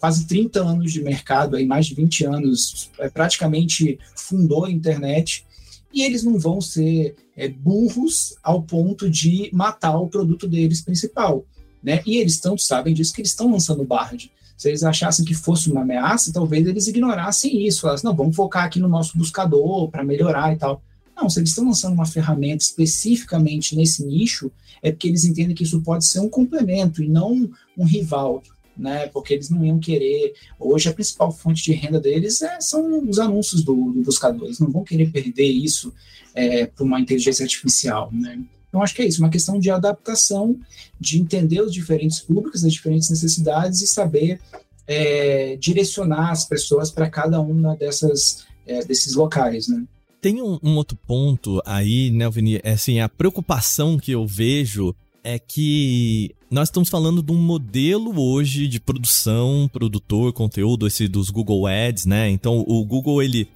quase 30 anos de mercado, aí mais de 20 anos, é, praticamente fundou a internet, e eles não vão ser é, burros ao ponto de matar o produto deles principal. Né? E eles tanto sabem disso que eles estão lançando o Bard. Se eles achassem que fosse uma ameaça, talvez eles ignorassem isso, falassem, não, vamos focar aqui no nosso buscador para melhorar e tal. Não, se eles estão lançando uma ferramenta especificamente nesse nicho, é porque eles entendem que isso pode ser um complemento e não um rival, né? Porque eles não iam querer. Hoje a principal fonte de renda deles é, são os anúncios do, do buscador. Eles não vão querer perder isso é, para uma inteligência artificial, né? Então, acho que é isso, uma questão de adaptação, de entender os diferentes públicos, as diferentes necessidades e saber é, direcionar as pessoas para cada uma dessas, é, desses locais, né? Tem um, um, outro ponto aí, né, Vini? É assim, a preocupação que eu vejo é que nós estamos falando de um modelo hoje de produção, produtor, conteúdo, esse dos Google Ads, né? Então, o Google, ele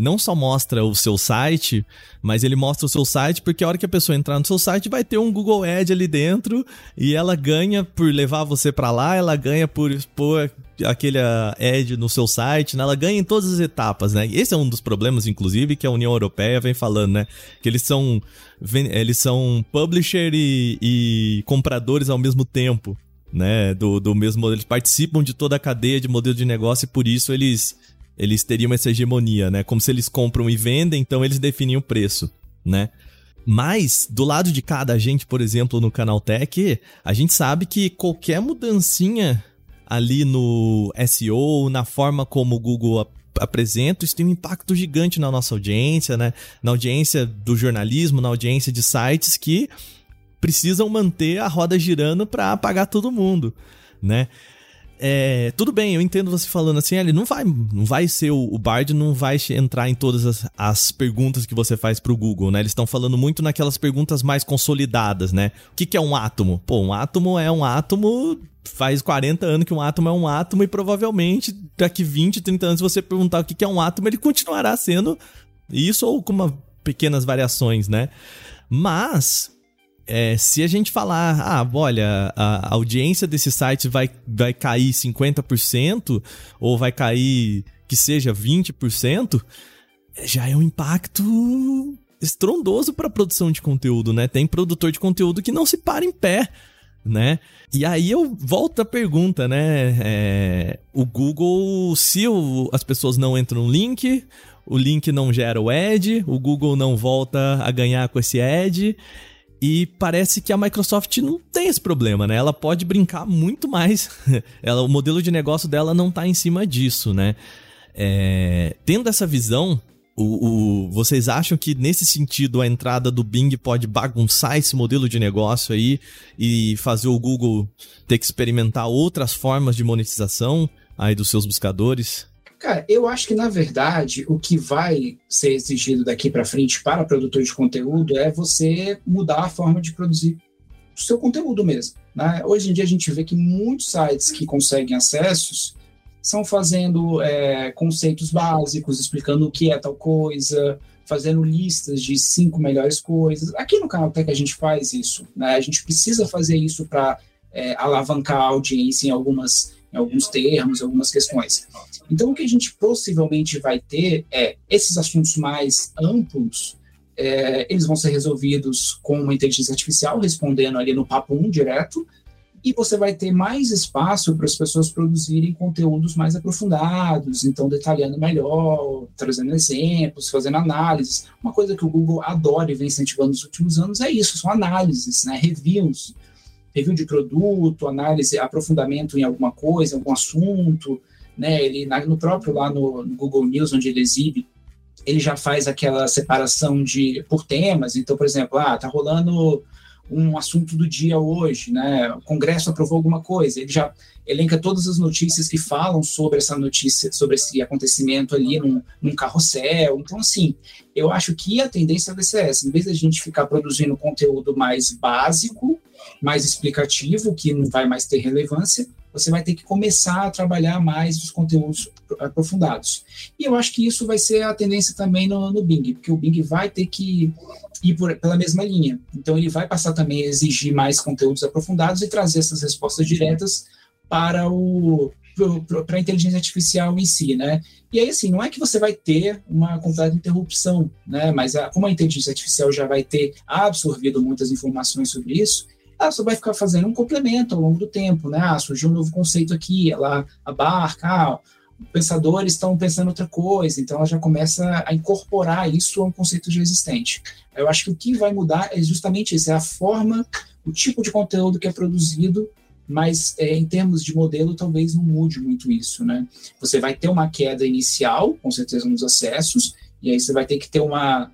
não só mostra o seu site, mas ele mostra o seu site porque a hora que a pessoa entrar no seu site vai ter um Google Ad ali dentro e ela ganha por levar você para lá, ela ganha por expor aquele ad no seu site, né? ela ganha em todas as etapas, né? Esse é um dos problemas, inclusive, que a União Europeia vem falando, né? Que eles são, eles são publisher e, e compradores ao mesmo tempo, né? Do, do mesmo modelo. Eles participam de toda a cadeia de modelo de negócio e por isso eles eles teriam essa hegemonia, né? Como se eles compram e vendem, então eles definem o preço, né? Mas, do lado de cada gente, por exemplo, no Canal Tech, a gente sabe que qualquer mudancinha ali no SEO, na forma como o Google ap apresenta, isso tem um impacto gigante na nossa audiência, né? Na audiência do jornalismo, na audiência de sites que precisam manter a roda girando para pagar todo mundo, né? É, tudo bem, eu entendo você falando assim, ele não vai, não vai ser o, o Bard, não vai entrar em todas as, as perguntas que você faz pro Google, né? Eles estão falando muito naquelas perguntas mais consolidadas, né? O que, que é um átomo? Pô, um átomo é um átomo faz 40 anos que um átomo é um átomo e provavelmente daqui 20, 30 anos, se você perguntar o que é um átomo, ele continuará sendo isso ou com uma, pequenas variações, né? Mas é, se a gente falar, ah, olha, a audiência desse site vai, vai cair 50% ou vai cair que seja 20%, já é um impacto estrondoso para a produção de conteúdo, né? Tem produtor de conteúdo que não se para em pé, né? E aí eu volto à pergunta, né? É, o Google, se o, as pessoas não entram no link, o link não gera o ad, o Google não volta a ganhar com esse ad E parece que a Microsoft não tem esse problema, né? Ela pode brincar muito mais. ela, o modelo de negócio dela não está em cima disso, né? É, tendo essa visão, o, o, vocês acham que nesse sentido a entrada do Bing pode bagunçar esse modelo de negócio aí e fazer o Google ter que experimentar outras formas de monetização aí dos seus buscadores? Cara, eu acho que na verdade o que vai ser exigido daqui para frente para produtor de conteúdo é você mudar a forma de produzir o seu conteúdo mesmo. Né? Hoje em dia a gente vê que muitos sites que conseguem acessos são fazendo é, conceitos básicos, explicando o que é tal coisa, fazendo listas de cinco melhores coisas. Aqui no canal Tech a gente faz isso, né? A gente precisa fazer isso para é, alavancar a audiência em algumas alguns termos, algumas questões. Então, o que a gente possivelmente vai ter é esses assuntos mais amplos, é, eles vão ser resolvidos com uma inteligência artificial, respondendo ali no papo 1 direto, e você vai ter mais espaço para as pessoas produzirem conteúdos mais aprofundados, então detalhando melhor, trazendo exemplos, fazendo análises. Uma coisa que o Google adora e vem incentivando nos últimos anos é isso, são análises, né, reviews review de produto, análise, aprofundamento em alguma coisa, algum assunto, né? Ele no próprio lá no, no, Google News, onde ele exibe, ele já faz aquela separação de por temas. Então, por exemplo, ah, tá rolando um assunto do dia hoje, né? O Congresso aprovou alguma coisa, ele já elenca todas as notícias que falam sobre essa notícia, sobre esse acontecimento ali num, num carrossel. Então, assim, eu acho que a tendência vai ser essa. Em vez da gente ficar produzindo conteúdo mais básico, mais explicativo, que não vai mais ter relevância, você vai ter que começar a trabalhar mais os conteúdos aprofundados. E eu acho que isso vai ser a tendência também no, no Bing, porque o Bing vai ter que ir por, pela mesma linha. Então, ele vai passar também a exigir mais conteúdos aprofundados e trazer essas respostas diretas para o para a inteligência artificial em si, né? E aí, assim, não é que você vai ter uma completa interrupção, né? Mas a, como a inteligência artificial já vai ter absorvido muitas informações sobre isso, ela só vai ficar fazendo um complemento ao longo do tempo, né? Ah, surgiu um novo conceito aqui, ela abarca, ah, pensadores estão pensando outra coisa, então ela já começa a incorporar isso a um conceito já existente. Eu acho que o que vai mudar é justamente isso, é a forma, o tipo de conteúdo que é produzido mas é, em termos de modelo talvez não mude muito isso, né? Você vai ter uma queda inicial, com certeza nos acessos, e aí você vai ter que ter uma,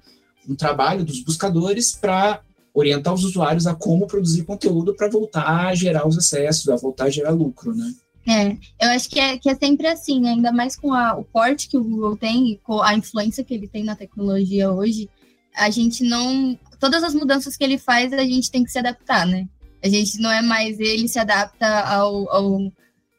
um trabalho dos buscadores para orientar os usuários a como produzir conteúdo para voltar a gerar os acessos, a voltar a gerar lucro, né? É, eu acho que é, que é sempre assim, ainda mais com a, o porte que o Google tem e com a influência que ele tem na tecnologia hoje, a gente não. Todas as mudanças que ele faz, a gente tem que se adaptar, né? A gente não é mais ele se adapta ao, ao,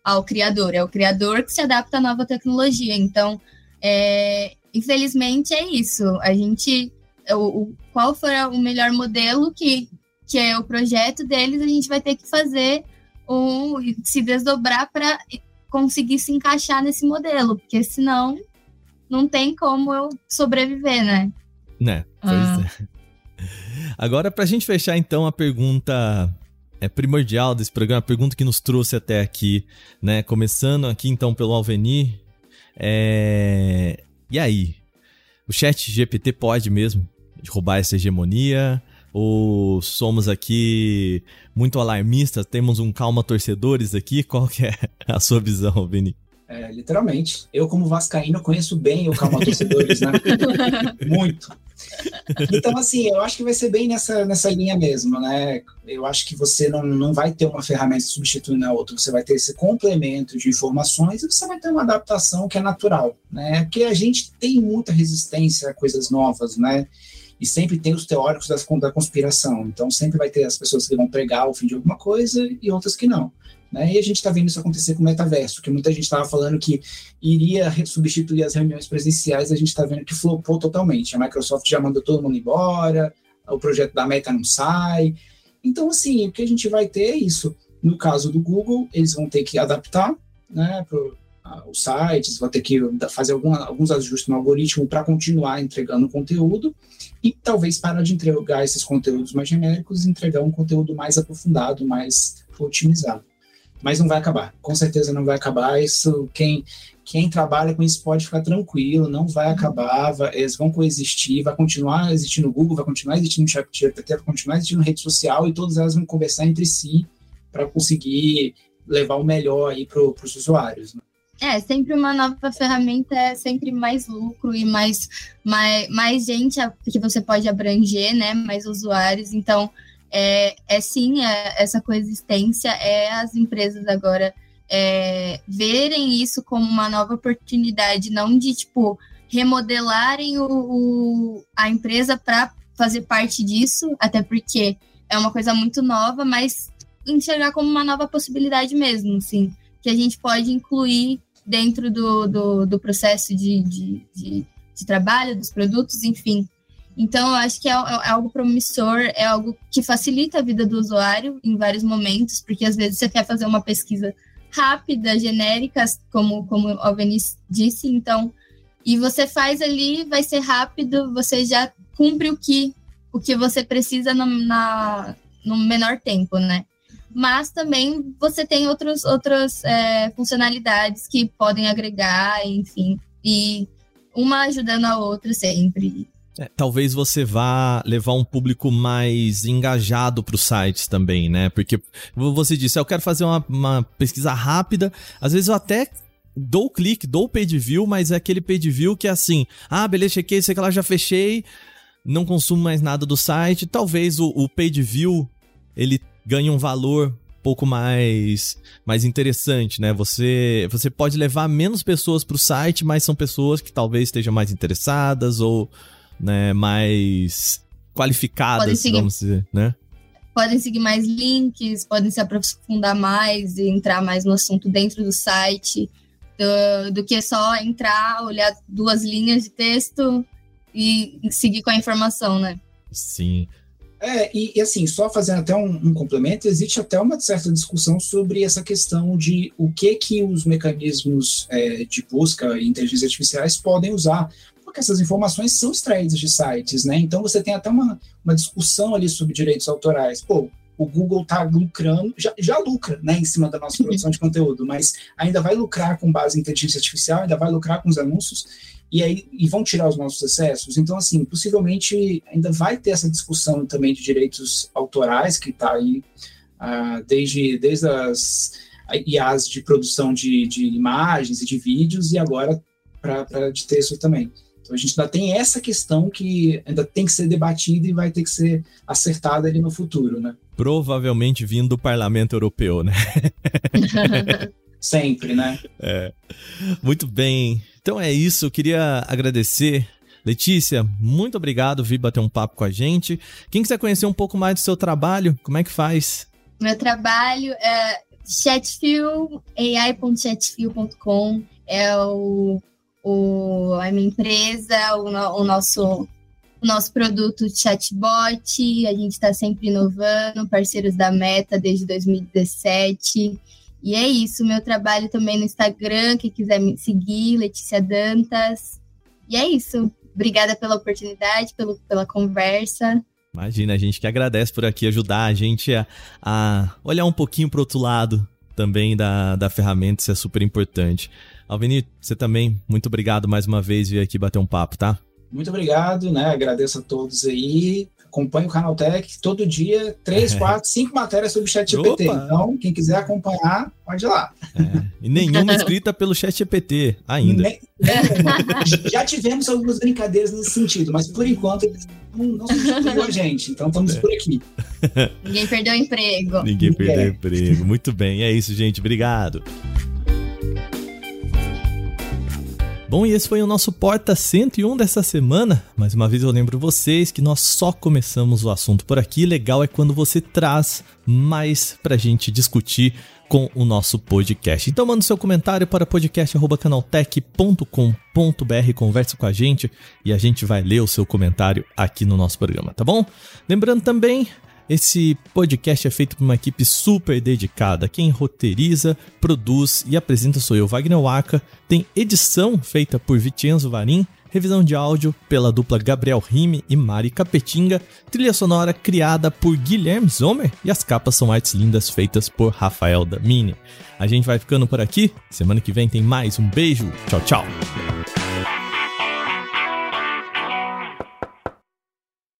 ao criador, é o criador que se adapta à nova tecnologia. Então, é, infelizmente é isso. A gente, o, o, qual for o melhor modelo que, que é o projeto deles, a gente vai ter que fazer um, se desdobrar para conseguir se encaixar nesse modelo, porque senão não tem como eu sobreviver, né? Né, pois ah. é. Agora, para a gente fechar, então, a pergunta é primordial desse programa, a pergunta que nos trouxe até aqui, né? Começando aqui então pelo Alveni. É... E aí? O chat GPT pode mesmo roubar essa hegemonia? Ou somos aqui muito alarmistas, temos um calma torcedores aqui? Qual que é a sua visão, Alveni? É, literalmente. Eu, como vascaíno, conheço bem o calma torcedores, né? muito. Então, assim, eu acho que vai ser bem nessa, nessa linha mesmo, né? Eu acho que você não, não vai ter uma ferramenta substituindo a outra, você vai ter esse complemento de informações e você vai ter uma adaptação que é natural, né? Porque a gente tem muita resistência a coisas novas, né? E sempre tem os teóricos das, da conspiração, então sempre vai ter as pessoas que vão pregar o fim de alguma coisa e outras que não. Né? E a gente está vendo isso acontecer com o metaverso, que muita gente estava falando que iria substituir as reuniões presenciais, a gente está vendo que flopou totalmente. A Microsoft já mandou todo mundo embora, o projeto da Meta não sai. Então, assim, o que a gente vai ter é isso. No caso do Google, eles vão ter que adaptar né, os sites, vão ter que fazer algum, alguns ajustes no algoritmo para continuar entregando conteúdo e talvez parar de entregar esses conteúdos mais genéricos e entregar um conteúdo mais aprofundado, mais otimizado mas não vai acabar. Com certeza não vai acabar. Isso quem quem trabalha com isso pode ficar tranquilo, não vai acabar, vai, eles vão coexistir, vai continuar existindo o Google, vai continuar existindo o ChatGPT, vai continuar existindo rede social e todas elas vão conversar entre si para conseguir levar o melhor aí para os usuários. Né? É, sempre uma nova ferramenta é sempre mais lucro e mais, mais, mais gente que você pode abranger, né? Mais usuários. Então, é, é sim, é, essa coexistência é as empresas agora é, verem isso como uma nova oportunidade, não de tipo remodelarem o, o a empresa para fazer parte disso, até porque é uma coisa muito nova, mas enxergar como uma nova possibilidade mesmo, sim, que a gente pode incluir dentro do, do, do processo de, de, de, de, trabalho, dos produtos, enfim. Então, eu acho que é, é, algo promissor, é algo que facilita a vida do usuário em vários momentos, porque às vezes você quer fazer uma pesquisa rápida, genérica, como, como o Alvenis disse, então, e você faz ali, vai ser rápido, você já cumpre o que, o que você precisa no, na, no menor tempo, né? Mas também você tem outros, outras é, funcionalidades que podem agregar, enfim, e uma ajudando a outra sempre. É, talvez você vá levar um público mais engajado para os sites também, né? Porque você disse, eu quero fazer uma, uma pesquisa rápida, às vezes eu até dou clique, dou page view, mas é aquele page view que é assim, ah, beleza, chequei, sei que lá, já fechei, não consumo mais nada do site. Talvez o, o page view, ele ganhe um valor pouco mais mais interessante, né? Você você pode levar menos pessoas para o site, mas são pessoas que talvez estejam mais interessadas ou né, mais qualificadas, seguir, vamos dizer, né? Podem seguir mais links, podem se aprofundar mais e entrar mais no assunto dentro do site, do, do que só entrar, olhar duas linhas de texto e seguir com a informação, né? Sim. É, e, e, assim, só fazendo até um, um, complemento, existe até uma certa discussão sobre essa questão de o que que os mecanismos é, de busca e inteligência artificiais podem usar porque essas informações são extraídas de sites, né? Então você tem até uma, uma discussão ali sobre direitos autorais. Pô, o Google está lucrando, já, já lucra, né, em cima da nossa produção de conteúdo, mas ainda vai lucrar com base em inteligência artificial, ainda vai lucrar com os anúncios, e aí e vão tirar os nossos acessos. Então, assim, possivelmente ainda vai ter essa discussão também de direitos autorais, que está aí uh, desde, desde as IAs de produção de, de imagens e de vídeos, e agora para de texto também. Então a gente ainda tem essa questão que ainda tem que ser debatida e vai ter que ser acertada ali no futuro, né? Provavelmente vindo do Parlamento Europeu, né? Sempre, né? É. Muito bem. Então é isso. Eu queria agradecer Letícia, muito obrigado vir bater um papo com a gente. Quem quiser conhecer um pouco mais do seu trabalho, como é que faz? Meu trabalho é chatfield, ai.chatfield.com é o o, a minha empresa, o, o nosso nosso produto chatbot, a gente está sempre inovando, parceiros da Meta desde 2017. E é isso, meu trabalho também no Instagram, quem quiser me seguir, Letícia Dantas. E é isso. Obrigada pela oportunidade, pelo, pela conversa. Imagina, a gente que agradece por aqui ajudar a gente a, a olhar um pouquinho para outro lado também da, da ferramenta, isso é super importante. Alvini, você também, muito obrigado mais uma vez vir aqui bater um papo, tá? Muito obrigado, né? Agradeço a todos aí. Acompanhe o Canal Tech todo dia, três, é. quatro, cinco matérias sobre o Chat GPT. Então, quem quiser acompanhar, pode ir lá. É. E nenhuma escrita pelo Chat GPT ainda. Nem, é, já tivemos algumas brincadeiras nesse sentido, mas por enquanto eles não, não substituiu a gente. Então estamos por aqui. Ninguém perdeu o emprego. Ninguém perdeu o emprego. Muito bem, é isso, gente. Obrigado. Bom, e esse foi o nosso Porta 101 dessa semana. Mais uma vez eu lembro vocês que nós só começamos o assunto por aqui. Legal é quando você traz mais pra gente discutir com o nosso podcast. Então manda seu comentário para podcast@canaltech.com.br, conversa com a gente e a gente vai ler o seu comentário aqui no nosso programa, tá bom? Lembrando também, esse podcast é feito por uma equipe super dedicada. Quem roteiriza, produz e apresenta sou eu, Wagner Waka. Tem edição feita por Vicenzo Varim revisão de áudio pela dupla Gabriel Rime e Mari Capetinga, trilha sonora criada por Guilherme Zomer e as capas são artes lindas feitas por Rafael Damini. A gente vai ficando por aqui, semana que vem tem mais, um beijo, tchau, tchau!